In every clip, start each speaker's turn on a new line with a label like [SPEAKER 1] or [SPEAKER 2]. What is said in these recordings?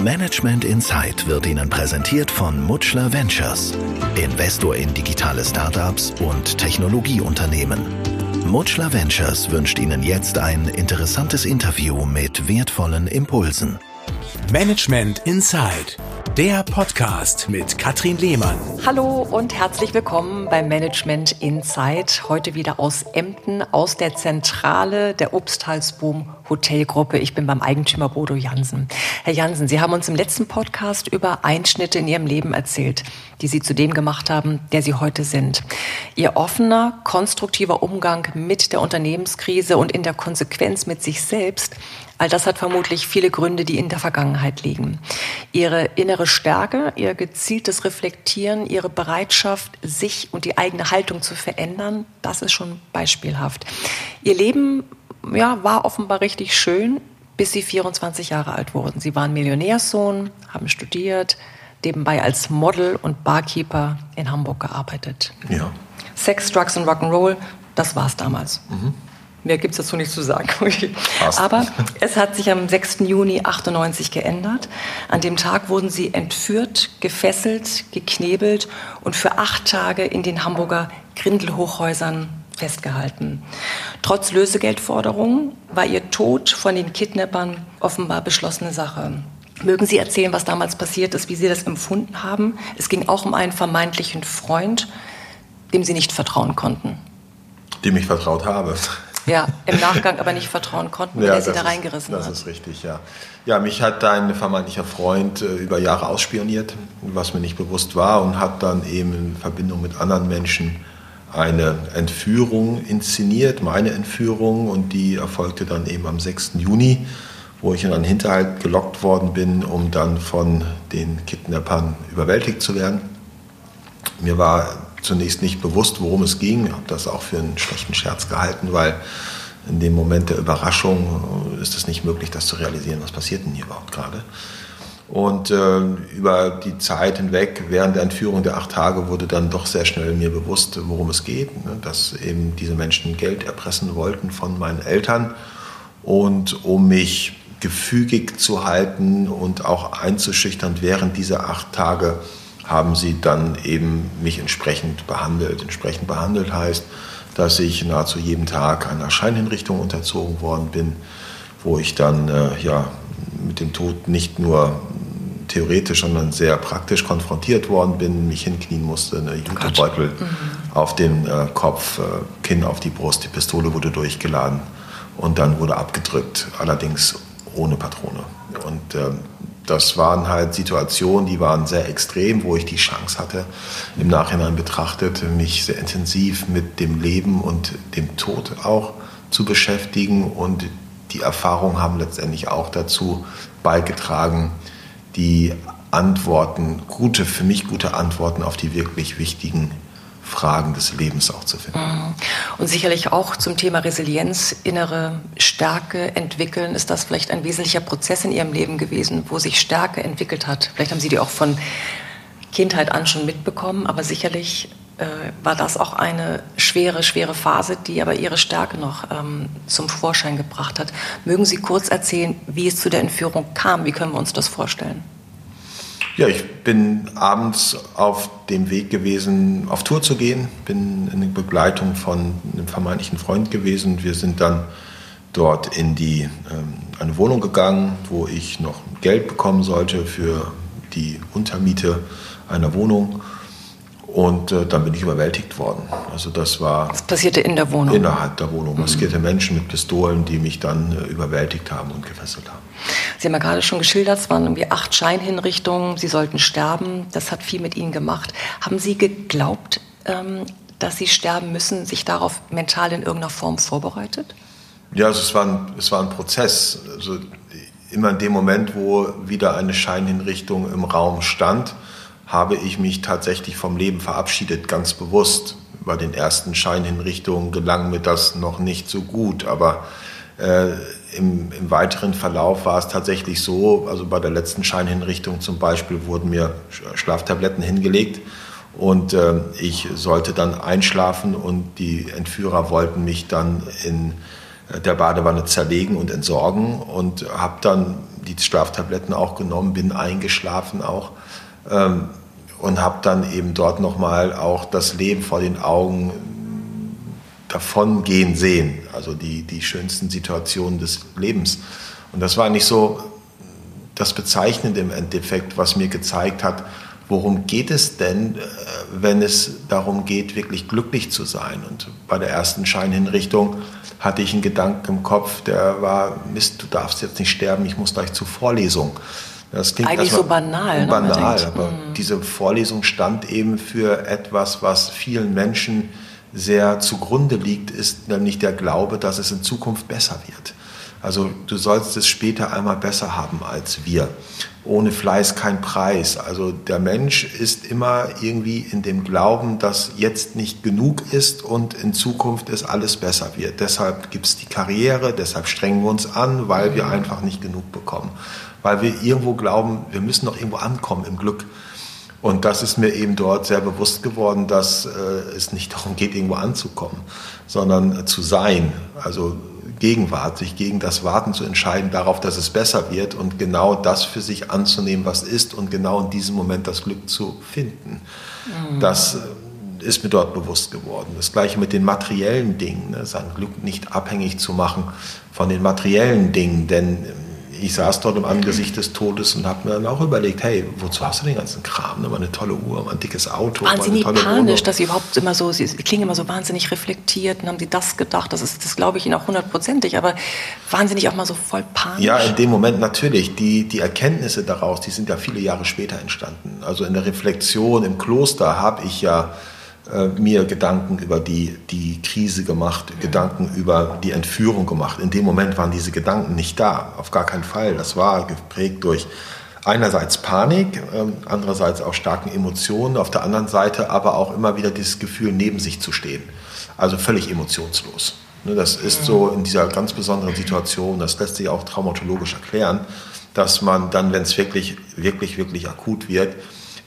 [SPEAKER 1] Management Insight wird Ihnen präsentiert von Mutschler Ventures, Investor in digitale Startups und Technologieunternehmen. Mutschler Ventures wünscht Ihnen jetzt ein interessantes Interview mit wertvollen Impulsen.
[SPEAKER 2] Management Inside der Podcast mit Katrin Lehmann.
[SPEAKER 3] Hallo und herzlich willkommen beim Management Insight. Heute wieder aus Emden, aus der Zentrale der Obsthalsboom Hotelgruppe. Ich bin beim Eigentümer Bodo Jansen. Herr Jansen, Sie haben uns im letzten Podcast über Einschnitte in Ihrem Leben erzählt, die Sie zu dem gemacht haben, der Sie heute sind. Ihr offener, konstruktiver Umgang mit der Unternehmenskrise und in der Konsequenz mit sich selbst All das hat vermutlich viele Gründe, die in der Vergangenheit liegen. Ihre innere Stärke, ihr gezieltes Reflektieren, ihre Bereitschaft, sich und die eigene Haltung zu verändern, das ist schon beispielhaft. Ihr Leben ja, war offenbar richtig schön, bis sie 24 Jahre alt wurden. Sie waren Millionärssohn, haben studiert, nebenbei als Model und Barkeeper in Hamburg gearbeitet. Ja. Sex, Drugs und Rock'n'Roll, das war's damals. Mhm. Mehr gibt es dazu nicht zu sagen. Aber es hat sich am 6. Juni 98 geändert. An dem Tag wurden sie entführt, gefesselt, geknebelt und für acht Tage in den Hamburger Grindelhochhäusern festgehalten. Trotz Lösegeldforderungen war ihr Tod von den Kidnappern offenbar beschlossene Sache. Mögen Sie erzählen, was damals passiert ist, wie Sie das empfunden haben? Es ging auch um einen vermeintlichen Freund, dem Sie nicht vertrauen konnten.
[SPEAKER 4] Dem ich vertraut habe.
[SPEAKER 3] Ja, im Nachgang aber nicht vertrauen konnten, ja, der sie da reingerissen
[SPEAKER 4] das hat. Das ist richtig, ja. Ja, mich hat ein vermeintlicher Freund äh, über Jahre ausspioniert, was mir nicht bewusst war, und hat dann eben in Verbindung mit anderen Menschen eine Entführung inszeniert, meine Entführung, und die erfolgte dann eben am 6. Juni, wo ich in einen Hinterhalt gelockt worden bin, um dann von den Kidnappern überwältigt zu werden. Mir war zunächst nicht bewusst, worum es ging, habe das auch für einen schlechten Scherz gehalten, weil in dem Moment der Überraschung ist es nicht möglich, das zu realisieren, was passiert denn hier überhaupt gerade. Und äh, über die Zeit hinweg, während der Entführung der acht Tage, wurde dann doch sehr schnell mir bewusst, worum es geht, ne? dass eben diese Menschen Geld erpressen wollten von meinen Eltern. Und um mich gefügig zu halten und auch einzuschüchtern während dieser acht Tage, haben sie dann eben mich entsprechend behandelt. Entsprechend behandelt heißt, dass ich nahezu jeden Tag einer Scheinhinrichtung unterzogen worden bin, wo ich dann äh, ja, mit dem Tod nicht nur theoretisch, sondern sehr praktisch konfrontiert worden bin, mich hinknien musste, eine Jutebeutel mhm. auf den äh, Kopf, äh, Kinn auf die Brust, die Pistole wurde durchgeladen und dann wurde abgedrückt, allerdings ohne Patrone. Und ähm, das waren halt Situationen, die waren sehr extrem, wo ich die Chance hatte, im Nachhinein betrachtet, mich sehr intensiv mit dem Leben und dem Tod auch zu beschäftigen. Und die Erfahrungen haben letztendlich auch dazu beigetragen, die Antworten, gute, für mich gute Antworten auf die wirklich wichtigen Fragen des Lebens auch zu finden. Mhm.
[SPEAKER 3] Und sicherlich auch zum Thema Resilienz, innere Stärke entwickeln, ist das vielleicht ein wesentlicher Prozess in Ihrem Leben gewesen, wo sich Stärke entwickelt hat. Vielleicht haben Sie die auch von Kindheit an schon mitbekommen, aber sicherlich äh, war das auch eine schwere, schwere Phase, die aber Ihre Stärke noch ähm, zum Vorschein gebracht hat. Mögen Sie kurz erzählen, wie es zu der Entführung kam? Wie können wir uns das vorstellen?
[SPEAKER 4] Ja, ich bin abends auf dem Weg gewesen, auf Tour zu gehen, bin in Begleitung von einem vermeintlichen Freund gewesen. Wir sind dann dort in die, ähm, eine Wohnung gegangen, wo ich noch Geld bekommen sollte für die Untermiete einer Wohnung. Und äh, dann bin ich überwältigt worden. Also das war.
[SPEAKER 3] Was passierte in der Wohnung?
[SPEAKER 4] Innerhalb der Wohnung. Maskierte mhm. Menschen mit Pistolen, die mich dann äh, überwältigt haben und gefesselt haben.
[SPEAKER 3] Sie haben ja gerade schon geschildert, es waren irgendwie acht Scheinhinrichtungen. Sie sollten sterben. Das hat viel mit Ihnen gemacht. Haben Sie geglaubt, ähm, dass Sie sterben müssen, sich darauf mental in irgendeiner Form vorbereitet?
[SPEAKER 4] Ja, also es war ein, es war ein Prozess. Also immer in dem Moment, wo wieder eine Scheinhinrichtung im Raum stand, habe ich mich tatsächlich vom Leben verabschiedet, ganz bewusst. Bei den ersten Scheinhinrichtungen gelang mir das noch nicht so gut, aber äh, im, im, weiteren Verlauf war es tatsächlich so, also bei der letzten Scheinhinrichtung zum Beispiel wurden mir Schlaftabletten hingelegt. Und äh, ich sollte dann einschlafen und die Entführer wollten mich dann in der Badewanne zerlegen und entsorgen. Und habe dann die Schlaftabletten auch genommen, bin eingeschlafen auch. Ähm, und habe dann eben dort nochmal auch das Leben vor den Augen davon gehen sehen, also die, die schönsten Situationen des Lebens. Und das war eigentlich so das Bezeichnende im Endeffekt, was mir gezeigt hat, worum geht es denn, äh, wenn es darum geht, wirklich glücklich zu sein. Und bei der ersten Scheinhinrichtung hatte ich einen Gedanken im Kopf, der war, Mist, du darfst jetzt nicht sterben, ich muss gleich zur Vorlesung.
[SPEAKER 3] Das klingt Eigentlich so banal.
[SPEAKER 4] Ne, banal, aber mm. diese Vorlesung stand eben für etwas, was vielen Menschen sehr zugrunde liegt, ist nämlich der Glaube, dass es in Zukunft besser wird. Also du sollst es später einmal besser haben als wir. Ohne Fleiß kein Preis. Also der Mensch ist immer irgendwie in dem Glauben, dass jetzt nicht genug ist und in Zukunft es alles besser wird. Deshalb gibt es die Karriere, deshalb strengen wir uns an, weil wir einfach nicht genug bekommen. Weil wir irgendwo glauben, wir müssen noch irgendwo ankommen im Glück. Und das ist mir eben dort sehr bewusst geworden, dass äh, es nicht darum geht, irgendwo anzukommen, sondern zu sein. Also Gegenwart, sich gegen das Warten zu entscheiden, darauf, dass es besser wird und genau das für sich anzunehmen, was ist und genau in diesem Moment das Glück zu finden. Mhm. Das äh, ist mir dort bewusst geworden. Das gleiche mit den materiellen Dingen, ne? sein Glück nicht abhängig zu machen von den materiellen Dingen, denn ich saß dort im Angesicht des Todes und habe mir dann auch überlegt, hey, wozu hast du den ganzen Kram? Mal eine tolle Uhr, mal ein dickes Auto.
[SPEAKER 3] Waren Sie nie panisch, dass Sie überhaupt immer so, Sie klingen immer so wahnsinnig reflektiert und haben Sie das gedacht? Das ist, das glaube ich Ihnen auch hundertprozentig, aber waren Sie nicht auch mal so voll panisch?
[SPEAKER 4] Ja, in dem Moment natürlich. Die, die Erkenntnisse daraus, die sind ja viele Jahre später entstanden. Also in der Reflexion im Kloster habe ich ja mir Gedanken über die, die Krise gemacht, Gedanken über die Entführung gemacht. In dem Moment waren diese Gedanken nicht da, auf gar keinen Fall. Das war geprägt durch einerseits Panik, äh, andererseits auch starken Emotionen, auf der anderen Seite aber auch immer wieder dieses Gefühl, neben sich zu stehen. Also völlig emotionslos. Ne, das ist so in dieser ganz besonderen Situation, das lässt sich auch traumatologisch erklären, dass man dann, wenn es wirklich, wirklich, wirklich akut wird,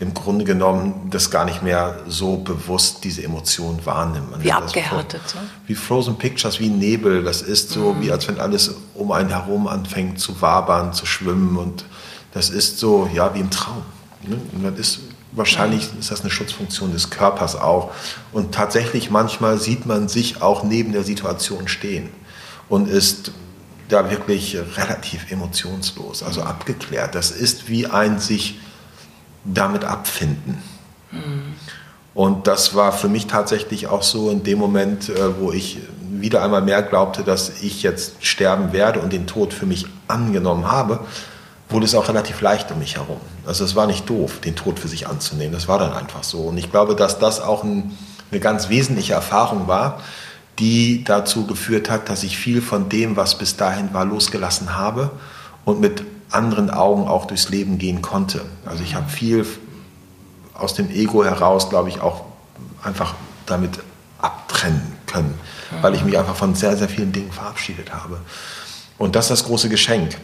[SPEAKER 4] im Grunde genommen das gar nicht mehr so bewusst diese Emotionen wahrnimmt.
[SPEAKER 3] Man wie abgehärtet.
[SPEAKER 4] So, ne? Wie Frozen Pictures, wie Nebel. Das ist so, mhm. wie als wenn alles um einen herum anfängt zu wabern, zu schwimmen. Und das ist so, ja, wie im Traum. Ne? Und das ist wahrscheinlich ist das eine Schutzfunktion des Körpers auch. Und tatsächlich manchmal sieht man sich auch neben der Situation stehen und ist da wirklich relativ emotionslos, also abgeklärt. Das ist wie ein sich damit abfinden. Mhm. Und das war für mich tatsächlich auch so in dem Moment, äh, wo ich wieder einmal mehr glaubte, dass ich jetzt sterben werde und den Tod für mich angenommen habe, wurde es auch relativ leicht um mich herum. Also es war nicht doof, den Tod für sich anzunehmen. Das war dann einfach so. Und ich glaube, dass das auch ein, eine ganz wesentliche Erfahrung war, die dazu geführt hat, dass ich viel von dem, was bis dahin war, losgelassen habe und mit anderen Augen auch durchs Leben gehen konnte. Also ich habe viel aus dem Ego heraus, glaube ich, auch einfach damit abtrennen können, weil ich mich einfach von sehr, sehr vielen Dingen verabschiedet habe. Und das ist das große Geschenk,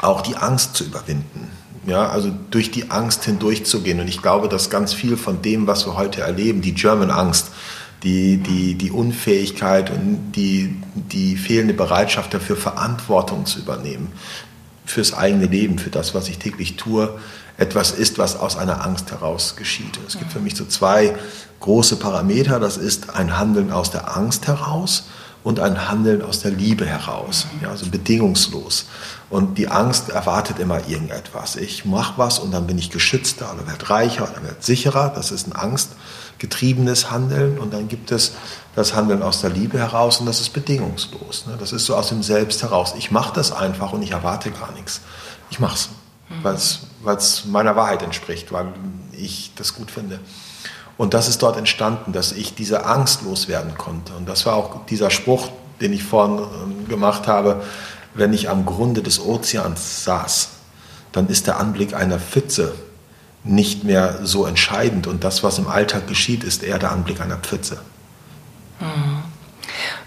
[SPEAKER 4] auch die Angst zu überwinden. Ja, also durch die Angst hindurchzugehen. Und ich glaube, dass ganz viel von dem, was wir heute erleben, die German Angst, die, die, die Unfähigkeit und die, die fehlende Bereitschaft dafür, Verantwortung zu übernehmen, fürs eigene Leben, für das, was ich täglich tue, etwas ist, was aus einer Angst heraus geschieht. Es gibt für mich so zwei große Parameter. Das ist ein Handeln aus der Angst heraus und ein Handeln aus der Liebe heraus, ja, also bedingungslos. Und die Angst erwartet immer irgendetwas. Ich mache was und dann bin ich geschützter oder werde reicher oder werde sicherer. Das ist ein angstgetriebenes Handeln. Und dann gibt es das Handeln aus der Liebe heraus und das ist bedingungslos. Ne? Das ist so aus dem Selbst heraus. Ich mache das einfach und ich erwarte gar nichts. Ich mache es, mhm. weil es meiner Wahrheit entspricht, weil ich das gut finde. Und das ist dort entstanden, dass ich diese Angst loswerden konnte. Und das war auch dieser Spruch, den ich vorhin ähm, gemacht habe, wenn ich am Grunde des Ozeans saß, dann ist der Anblick einer Pfütze nicht mehr so entscheidend. Und das, was im Alltag geschieht, ist eher der Anblick einer Pfütze.
[SPEAKER 3] Mhm.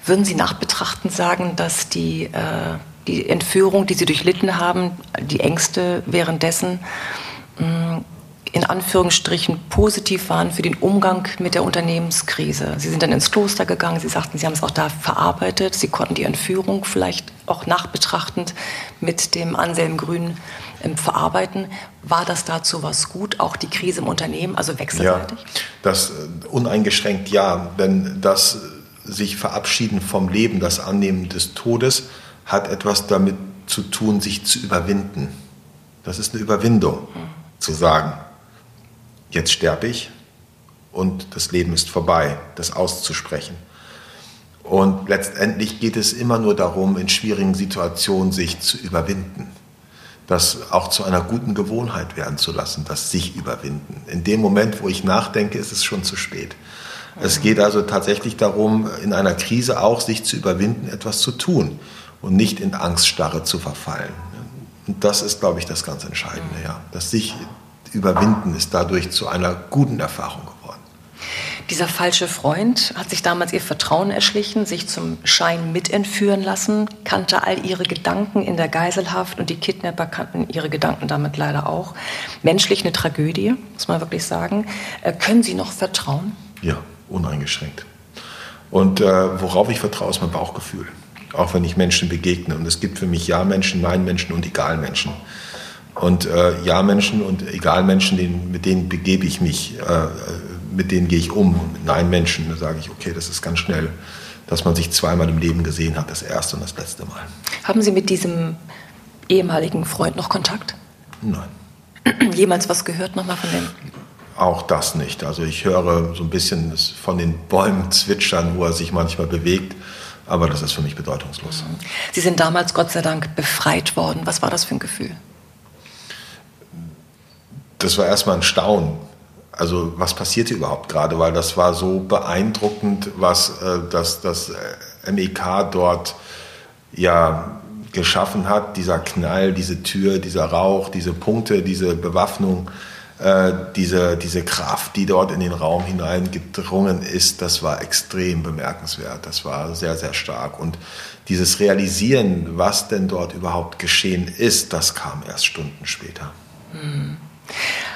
[SPEAKER 3] Würden Sie nachbetrachtend sagen, dass die, äh, die Entführung, die Sie durchlitten haben, die Ängste währenddessen, mh, in Anführungsstrichen positiv waren für den Umgang mit der Unternehmenskrise. Sie sind dann ins Kloster gegangen, Sie sagten, Sie haben es auch da verarbeitet, Sie konnten die Entführung vielleicht auch nachbetrachtend mit dem Anselm Grün verarbeiten. War das dazu was gut, auch die Krise im Unternehmen, also wechselseitig? Ja,
[SPEAKER 4] das äh, uneingeschränkt ja, denn das sich verabschieden vom Leben, das Annehmen des Todes, hat etwas damit zu tun, sich zu überwinden. Das ist eine Überwindung, mhm. zu sagen, jetzt sterbe ich und das Leben ist vorbei, das auszusprechen. Und letztendlich geht es immer nur darum, in schwierigen Situationen sich zu überwinden. Das auch zu einer guten Gewohnheit werden zu lassen, das sich überwinden. In dem Moment, wo ich nachdenke, ist es schon zu spät. Es geht also tatsächlich darum, in einer Krise auch sich zu überwinden, etwas zu tun und nicht in Angststarre zu verfallen. Und das ist, glaube ich, das ganz Entscheidende, ja. Das sich überwinden ist dadurch zu einer guten Erfahrung.
[SPEAKER 3] Dieser falsche Freund hat sich damals ihr Vertrauen erschlichen, sich zum Schein mitentführen lassen, kannte all ihre Gedanken in der Geiselhaft und die Kidnapper kannten ihre Gedanken damit leider auch. Menschlich eine Tragödie, muss man wirklich sagen. Äh, können Sie noch vertrauen?
[SPEAKER 4] Ja, uneingeschränkt. Und äh, worauf ich vertraue, ist mein Bauchgefühl. Auch wenn ich Menschen begegne. Und es gibt für mich Ja-Menschen, Nein-Menschen und Egal-Menschen. Und äh, Ja-Menschen und Egal-Menschen, mit denen begebe ich mich, äh, mit denen gehe ich um. Und mit Nein-Menschen, da sage ich, okay, das ist ganz schnell, dass man sich zweimal im Leben gesehen hat, das erste und das letzte Mal.
[SPEAKER 3] Haben Sie mit diesem ehemaligen Freund noch Kontakt?
[SPEAKER 4] Nein.
[SPEAKER 3] Jemals was gehört nochmal von dem?
[SPEAKER 4] Auch das nicht. Also ich höre so ein bisschen von den Bäumen zwitschern, wo er sich manchmal bewegt. Aber das ist für mich bedeutungslos.
[SPEAKER 3] Sie sind damals Gott sei Dank befreit worden. Was war das für ein Gefühl?
[SPEAKER 4] Das war erstmal ein Staunen. Also was passiert hier überhaupt gerade? Weil das war so beeindruckend, was äh, das, das äh, MEK dort ja geschaffen hat. Dieser Knall, diese Tür, dieser Rauch, diese Punkte, diese Bewaffnung. Äh, diese, diese Kraft, die dort in den Raum hineingedrungen ist, das war extrem bemerkenswert. Das war sehr, sehr stark. Und dieses Realisieren, was denn dort überhaupt geschehen ist, das kam erst Stunden später. Hm.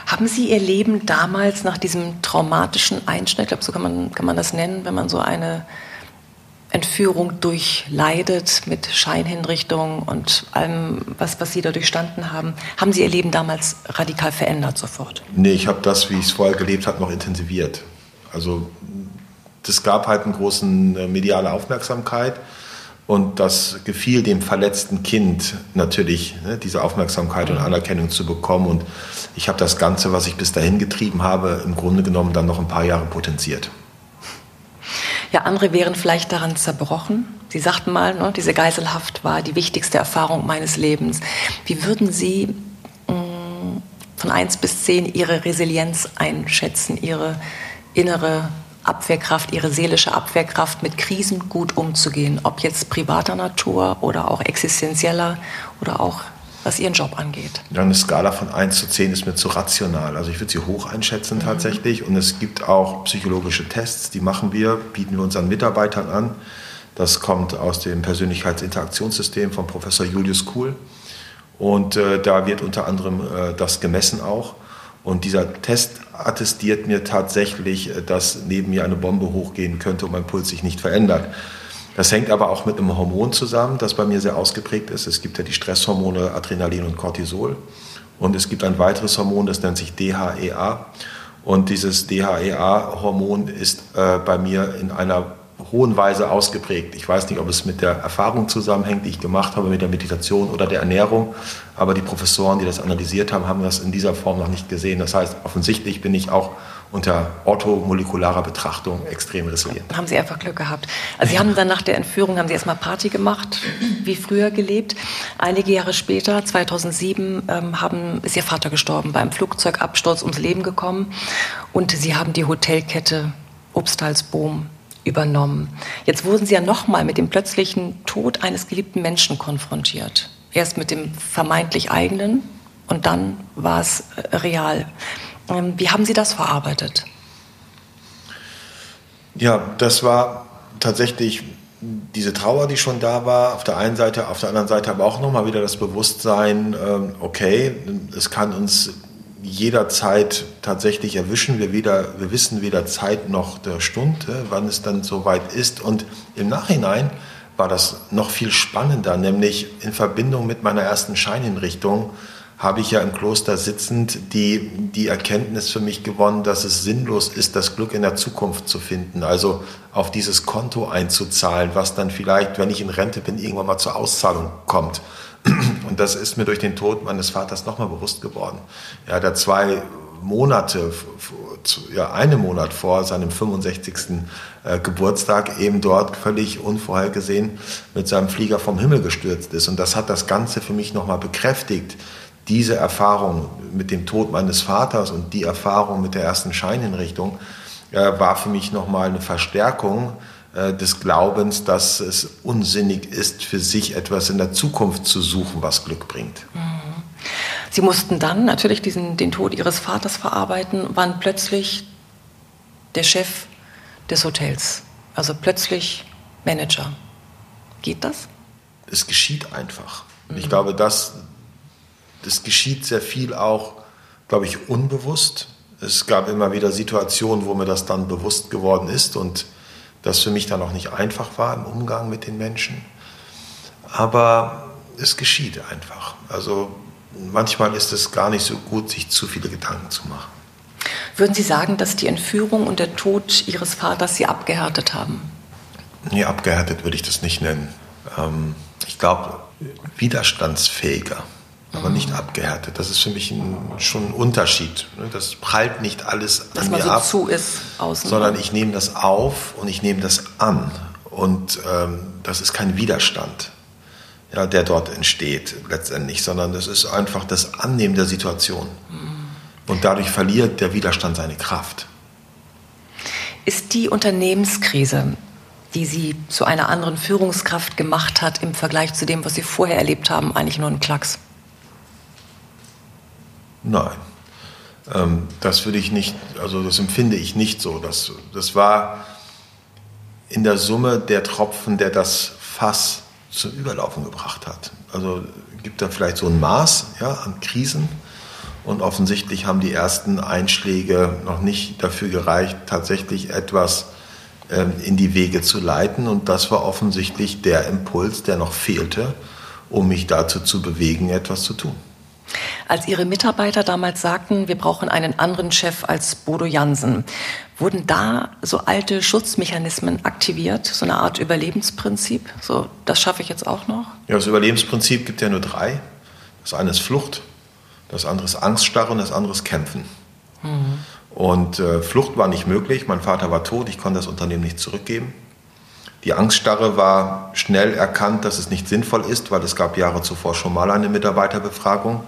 [SPEAKER 3] Haben Sie Ihr Leben damals nach diesem traumatischen Einschnitt, ich glaube, so kann man, kann man das nennen, wenn man so eine Entführung durchleidet mit Scheinhinrichtung und allem, was, was Sie da durchstanden haben. Haben Sie Ihr Leben damals radikal verändert sofort?
[SPEAKER 4] Nee, ich habe das, wie ich es vorher gelebt habe, noch intensiviert. Also es gab halt eine große äh, mediale Aufmerksamkeit und das gefiel dem verletzten Kind natürlich, ne, diese Aufmerksamkeit und Anerkennung zu bekommen. Und ich habe das Ganze, was ich bis dahin getrieben habe, im Grunde genommen dann noch ein paar Jahre potenziert.
[SPEAKER 3] Ja, andere wären vielleicht daran zerbrochen. Sie sagten mal, ne, diese Geiselhaft war die wichtigste Erfahrung meines Lebens. Wie würden Sie mh, mm, von 1 bis 10 Ihre Resilienz einschätzen, Ihre innere Abwehrkraft, Ihre seelische Abwehrkraft, mit Krisen gut umzugehen, ob jetzt privater Natur oder auch existenzieller oder auch was Ihren Job angeht?
[SPEAKER 4] Ja, eine Skala von 1 zu 10 ist mir zu rational. Also ich würde sie hoch einschätzen tatsächlich. Und es gibt auch psychologische Tests, die machen wir, bieten wir unseren Mitarbeitern an. Das kommt aus dem Persönlichkeitsinteraktionssystem von Professor Julius Kuhl. Und äh, da wird unter anderem äh, das gemessen auch. Und dieser Test attestiert mir tatsächlich, äh, dass neben mir eine Bombe hochgehen könnte und mein Puls sich nicht verändert. Das hängt aber auch mit einem Hormon zusammen, das bei mir sehr ausgeprägt ist. Es gibt ja die Stresshormone Adrenalin und Cortisol. Und es gibt ein weiteres Hormon, das nennt sich DHEA. Und dieses DHEA-Hormon ist äh, bei mir in einer hohen Weise ausgeprägt. Ich weiß nicht, ob es mit der Erfahrung zusammenhängt, die ich gemacht habe, mit der Meditation oder der Ernährung. Aber die Professoren, die das analysiert haben, haben das in dieser Form noch nicht gesehen. Das heißt, offensichtlich bin ich auch unter orthomolekularer Betrachtung extrem resilient.
[SPEAKER 3] Haben Sie einfach Glück gehabt. Also Sie haben dann nach der Entführung, haben Sie erstmal Party gemacht, wie früher gelebt. Einige Jahre später, 2007, ähm, haben, ist Ihr Vater gestorben, beim Flugzeugabsturz ums Leben gekommen. Und Sie haben die Hotelkette Obstalsboom übernommen. Jetzt wurden Sie ja nochmal mit dem plötzlichen Tod eines geliebten Menschen konfrontiert. Erst mit dem vermeintlich eigenen und dann war es äh, real. Ähm, wie haben Sie das verarbeitet?
[SPEAKER 4] Ja, das war tatsächlich diese Trauer, die schon da war, auf der einen Seite, auf der anderen Seite aber auch nochmal wieder das Bewusstsein, ähm, okay, es kann uns jederzeit tatsächlich erwischen. Wir, weder, wir wissen weder Zeit noch der Stunde, wann es dann soweit ist. Und im Nachhinein war das noch viel spannender, nämlich in Verbindung mit meiner ersten Scheinhinrichtung habe ich ja im Kloster sitzend die, die Erkenntnis für mich gewonnen, dass es sinnlos ist, das Glück in der Zukunft zu finden. Also auf dieses Konto einzuzahlen, was dann vielleicht, wenn ich in Rente bin, irgendwann mal zur Auszahlung kommt. Und das ist mir durch den Tod meines Vaters nochmal bewusst geworden. Ja, der zwei Monate, ja, einen Monat vor seinem 65. Äh, Geburtstag eben dort völlig unvorhergesehen mit seinem Flieger vom Himmel gestürzt ist. Und das hat das Ganze für mich nochmal bekräftigt. Diese Erfahrung mit dem Tod meines Vaters und die Erfahrung mit der ersten Scheinhinrichtung äh, war für mich nochmal eine Verstärkung des Glaubens, dass es unsinnig ist, für sich etwas in der Zukunft zu suchen, was Glück bringt. Mhm.
[SPEAKER 3] Sie mussten dann natürlich diesen, den Tod Ihres Vaters verarbeiten, waren plötzlich der Chef des Hotels, also plötzlich Manager. Geht das?
[SPEAKER 4] Es geschieht einfach. Mhm. Ich glaube, das, das geschieht sehr viel auch, glaube ich, unbewusst. Es gab immer wieder Situationen, wo mir das dann bewusst geworden ist und das für mich dann auch nicht einfach war im Umgang mit den Menschen. Aber es geschieht einfach. Also manchmal ist es gar nicht so gut, sich zu viele Gedanken zu machen.
[SPEAKER 3] Würden Sie sagen, dass die Entführung und der Tod Ihres Vaters Sie abgehärtet haben?
[SPEAKER 4] Nee, abgehärtet würde ich das nicht nennen. Ähm, ich glaube, widerstandsfähiger aber nicht abgehärtet. Das ist für mich ein, schon ein Unterschied. Ne? Das prallt nicht alles
[SPEAKER 3] Dass
[SPEAKER 4] an
[SPEAKER 3] man
[SPEAKER 4] mir
[SPEAKER 3] so
[SPEAKER 4] ab,
[SPEAKER 3] zu ist außen.
[SPEAKER 4] sondern ich nehme das auf und ich nehme das an. Und ähm, das ist kein Widerstand, ja, der dort entsteht letztendlich, sondern das ist einfach das Annehmen der Situation. Mhm. Und dadurch verliert der Widerstand seine Kraft.
[SPEAKER 3] Ist die Unternehmenskrise, die Sie zu einer anderen Führungskraft gemacht hat im Vergleich zu dem, was Sie vorher erlebt haben, eigentlich nur ein Klacks?
[SPEAKER 4] Nein. Ähm, das würde ich nicht, also das empfinde ich nicht so. Das, das war in der Summe der Tropfen, der das Fass zum Überlaufen gebracht hat. Also gibt da vielleicht so ein Maß ja, an Krisen. Und offensichtlich haben die ersten Einschläge noch nicht dafür gereicht, tatsächlich etwas ähm, in die Wege zu leiten. Und das war offensichtlich der Impuls, der noch fehlte, um mich dazu zu bewegen, etwas zu tun.
[SPEAKER 3] Als Ihre Mitarbeiter damals sagten, wir brauchen einen anderen Chef als Bodo Jansen, wurden da so alte Schutzmechanismen aktiviert, so eine Art Überlebensprinzip? So, das schaffe ich jetzt auch noch?
[SPEAKER 4] Ja, das Überlebensprinzip gibt ja nur drei. Das eine ist Flucht, das andere ist Angststarre und das andere ist Kämpfen. Mhm. Und äh, Flucht war nicht möglich. Mein Vater war tot, ich konnte das Unternehmen nicht zurückgeben. Die Angststarre war schnell erkannt, dass es nicht sinnvoll ist, weil es gab Jahre zuvor schon mal eine Mitarbeiterbefragung,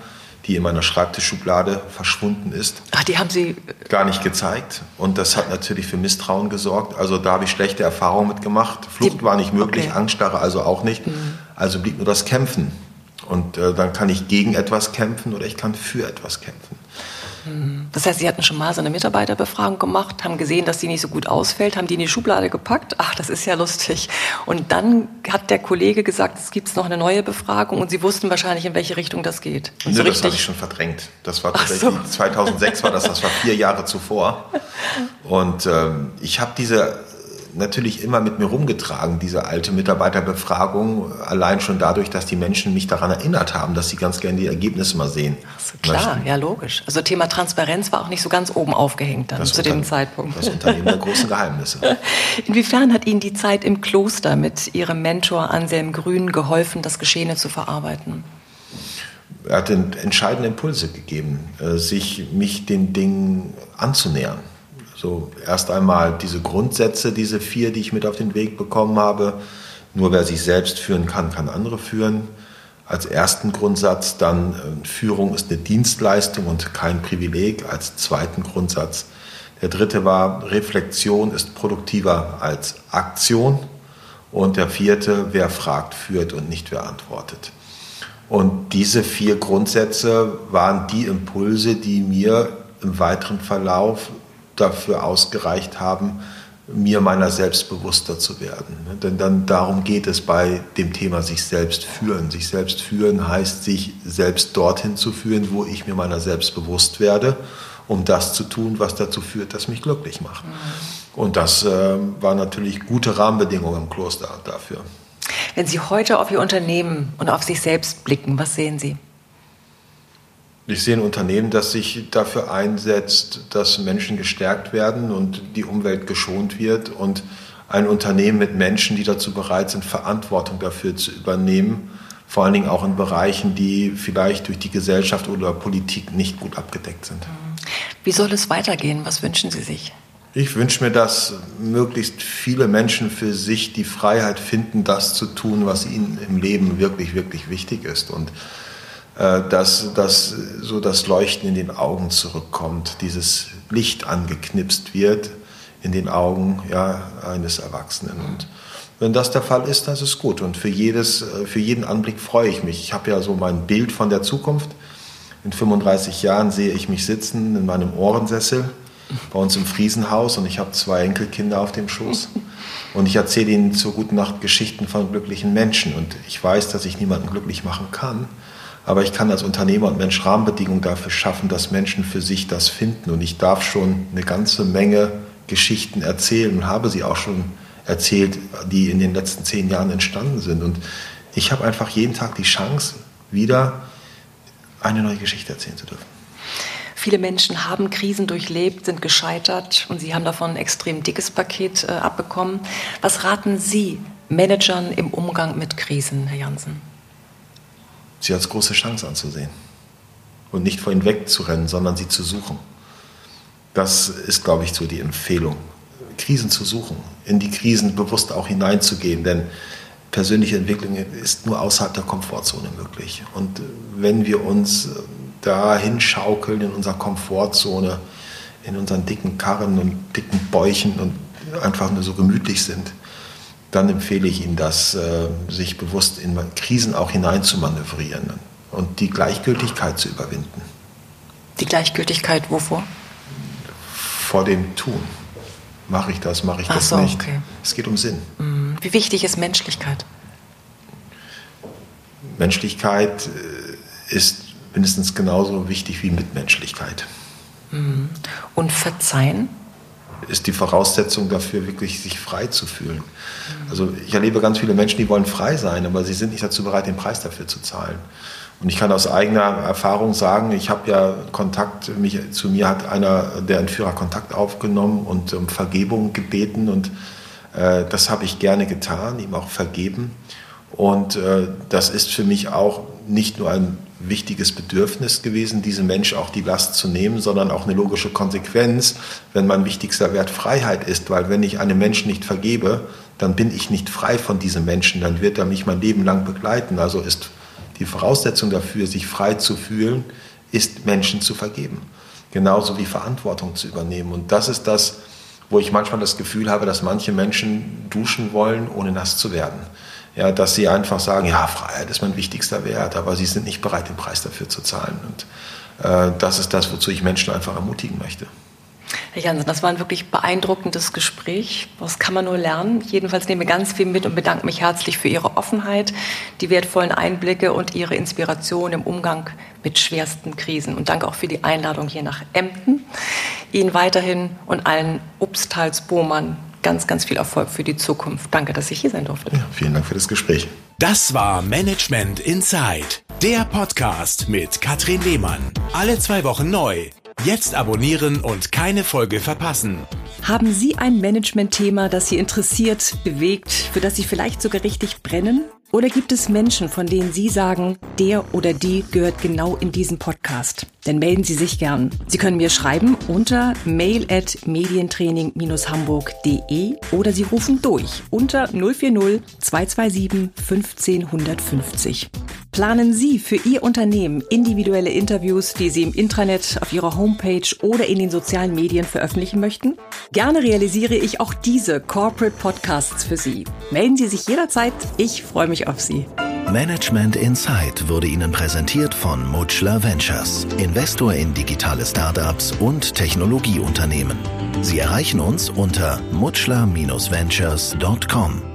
[SPEAKER 4] die in meiner Schreibtischschublade verschwunden ist.
[SPEAKER 3] Ach, die haben Sie
[SPEAKER 4] gar nicht gezeigt und das hat natürlich für Misstrauen gesorgt. Also da habe ich schlechte Erfahrungen mitgemacht. Flucht die, war nicht möglich, okay. Angststarre also auch nicht. Mhm. Also blieb nur das Kämpfen. Und äh, dann kann ich gegen etwas kämpfen oder ich kann für etwas kämpfen.
[SPEAKER 3] Das heißt, Sie hatten schon mal so eine Mitarbeiterbefragung gemacht, haben gesehen, dass die nicht so gut ausfällt, haben die in die Schublade gepackt. Ach, das ist ja lustig. Und dann hat der Kollege gesagt, es gibt noch eine neue Befragung und Sie wussten wahrscheinlich, in welche Richtung das geht.
[SPEAKER 4] Und so das habe ich schon verdrängt. Das war tatsächlich, so. 2006 war das, das war vier Jahre zuvor. Und ähm, ich habe diese natürlich immer mit mir rumgetragen, diese alte Mitarbeiterbefragung, allein schon dadurch, dass die Menschen mich daran erinnert haben, dass sie ganz gerne die Ergebnisse mal sehen.
[SPEAKER 3] So, klar, möchten. ja logisch. Also Thema Transparenz war auch nicht so ganz oben aufgehängt dann das zu dem Zeitpunkt.
[SPEAKER 4] Das Unternehmen der großen Geheimnisse.
[SPEAKER 3] Inwiefern hat Ihnen die Zeit im Kloster mit Ihrem Mentor Anselm Grün geholfen, das Geschehene zu verarbeiten?
[SPEAKER 4] Er hat entscheidende Impulse gegeben, äh, sich mich den Dingen anzunähern. So erst einmal diese Grundsätze, diese vier, die ich mit auf den Weg bekommen habe. Nur wer sich selbst führen kann, kann andere führen. Als ersten Grundsatz dann äh, Führung ist eine Dienstleistung und kein Privileg. Als zweiten Grundsatz. Der dritte war Reflexion ist produktiver als Aktion. Und der vierte, wer fragt, führt und nicht wer antwortet. Und diese vier Grundsätze waren die Impulse, die mir im weiteren Verlauf dafür ausgereicht haben, mir meiner selbst bewusster zu werden. Denn dann darum geht es bei dem Thema sich selbst führen. Sich selbst führen heißt, sich selbst dorthin zu führen, wo ich mir meiner selbst bewusst werde, um das zu tun, was dazu führt, dass mich glücklich macht. Mhm. Und das äh, war natürlich gute Rahmenbedingungen im Kloster dafür.
[SPEAKER 3] Wenn Sie heute auf Ihr Unternehmen und auf sich selbst blicken, was sehen Sie?
[SPEAKER 4] Ich sehe ein Unternehmen, das sich dafür einsetzt, dass Menschen gestärkt werden und die Umwelt geschont wird und ein Unternehmen mit Menschen, die dazu bereit sind, Verantwortung dafür zu übernehmen, vor allen Dingen auch in Bereichen, die vielleicht durch die Gesellschaft oder Politik nicht gut abgedeckt sind.
[SPEAKER 3] Wie soll es weitergehen? Was wünschen Sie sich?
[SPEAKER 4] Ich wünsche mir, dass möglichst viele Menschen für sich die Freiheit finden, das zu tun, was ihnen im Leben wirklich, wirklich wichtig ist. Und dass, dass so das Leuchten in den Augen zurückkommt, dieses Licht angeknipst wird in den Augen ja, eines Erwachsenen. Und wenn das der Fall ist, das ist gut. Und für, jedes, äh, für jeden Anblick freue ich mich. Ich habe ja so mein Bild von der Zukunft. In 35 Jahren sehe ich mich sitzen in meinem Ohrensessel bei uns im Friesenhaus und ich habe zwei Enkelkinder auf dem Schoß. Und ich erzähle ihnen zur guten Nacht Geschichten von glücklichen Menschen. Und ich weiß, dass ich niemanden glücklich machen kann. Aber ich kann als Unternehmer und Mensch Rahmenbedingungen dafür schaffen, dass Menschen für sich das finden. Und ich darf schon eine ganze Menge Geschichten erzählen und habe sie auch schon erzählt, die in den letzten zehn Jahren entstanden sind. Und ich habe einfach jeden Tag die Chance, wieder eine neue Geschichte erzählen zu dürfen.
[SPEAKER 3] Viele Menschen haben Krisen durchlebt, sind gescheitert und Sie haben davon ein extrem dickes Paket äh, abbekommen. Was raten Sie Managern im Umgang mit Krisen, Herr Jansen?
[SPEAKER 4] Sie als große Chance anzusehen und nicht vor ihnen wegzurennen, sondern sie zu suchen. Das ist, glaube ich, so die Empfehlung. Krisen zu suchen, in die Krisen bewusst auch hineinzugehen, denn persönliche Entwicklung ist nur außerhalb der Komfortzone möglich. Und wenn wir uns dahin schaukeln in unserer Komfortzone, in unseren dicken Karren und dicken Bäuchen und einfach nur so gemütlich sind, dann empfehle ich Ihnen das, äh, sich bewusst in Krisen auch hineinzumanövrieren und die Gleichgültigkeit zu überwinden.
[SPEAKER 3] Die Gleichgültigkeit wovor?
[SPEAKER 4] Vor dem Tun. Mache ich das, mache ich Ach das so, nicht. Okay. Es geht um Sinn.
[SPEAKER 3] Mhm. Wie wichtig ist Menschlichkeit?
[SPEAKER 4] Menschlichkeit äh, ist mindestens genauso wichtig wie Mitmenschlichkeit.
[SPEAKER 3] Mhm. Und Verzeihen?
[SPEAKER 4] Ist die Voraussetzung dafür, wirklich sich frei zu fühlen. Also ich erlebe ganz viele Menschen, die wollen frei sein, aber sie sind nicht dazu bereit, den Preis dafür zu zahlen. Und ich kann aus eigener Erfahrung sagen, ich habe ja Kontakt, mich, zu mir hat einer der Entführer Kontakt aufgenommen und um Vergebung gebeten und äh, das habe ich gerne getan, ihm auch vergeben. Und äh, das ist für mich auch nicht nur ein wichtiges Bedürfnis gewesen, diesem Mensch auch die Last zu nehmen, sondern auch eine logische Konsequenz, wenn mein wichtigster Wert Freiheit ist, weil wenn ich einem Menschen nicht vergebe, dann bin ich nicht frei von diesem Menschen, dann wird er mich mein Leben lang begleiten. Also ist die Voraussetzung dafür, sich frei zu fühlen, ist Menschen zu vergeben. Genauso wie Verantwortung zu übernehmen. Und das ist das, wo ich manchmal das Gefühl habe, dass manche Menschen duschen wollen, ohne nass zu werden ja, dass sie einfach sagen, ja, Freiheit ist mein wichtigster Wert, aber sie sind nicht bereit, den Preis dafür zu zahlen. Und äh, das ist das, wozu ich Menschen einfach ermutigen möchte.
[SPEAKER 3] Herr Jansen, das war ein wirklich beeindruckendes Gespräch. Das kann man nur lernen. Jedenfalls nehme ganz viel mit und bedanke mich herzlich für Ihre Offenheit, die wertvollen Einblicke und Ihre Inspiration im Umgang mit schwersten Krisen. Und danke auch für die Einladung hier nach Emden. Ihnen weiterhin und allen Obstalsbohmern ganz, ganz viel Erfolg für die Zukunft. Danke, dass ich hier sein durfte.
[SPEAKER 4] Ja, vielen Dank für das Gespräch.
[SPEAKER 2] Das war Management Inside, der Podcast mit Katrin Lehmann. Alle zwei Wochen neu. Jetzt abonnieren und keine Folge verpassen.
[SPEAKER 3] Haben Sie ein Management-Thema, das Sie interessiert, bewegt, für das Sie vielleicht sogar richtig brennen? Oder gibt es Menschen, von denen Sie sagen, der oder die gehört genau in diesen Podcast? Dann melden Sie sich gern. Sie können mir schreiben unter mail at medientraining-hamburg.de oder Sie rufen durch unter 040 227 15 150. Planen Sie für Ihr Unternehmen individuelle Interviews, die Sie im Intranet, auf Ihrer Homepage oder in den sozialen Medien veröffentlichen möchten? Gerne realisiere ich auch diese Corporate Podcasts für Sie. Melden Sie sich jederzeit. Ich freue mich auf Sie.
[SPEAKER 1] Management Insight wurde Ihnen präsentiert von Mutschler Ventures, Investor in digitale Startups und Technologieunternehmen. Sie erreichen uns unter mutschler-ventures.com.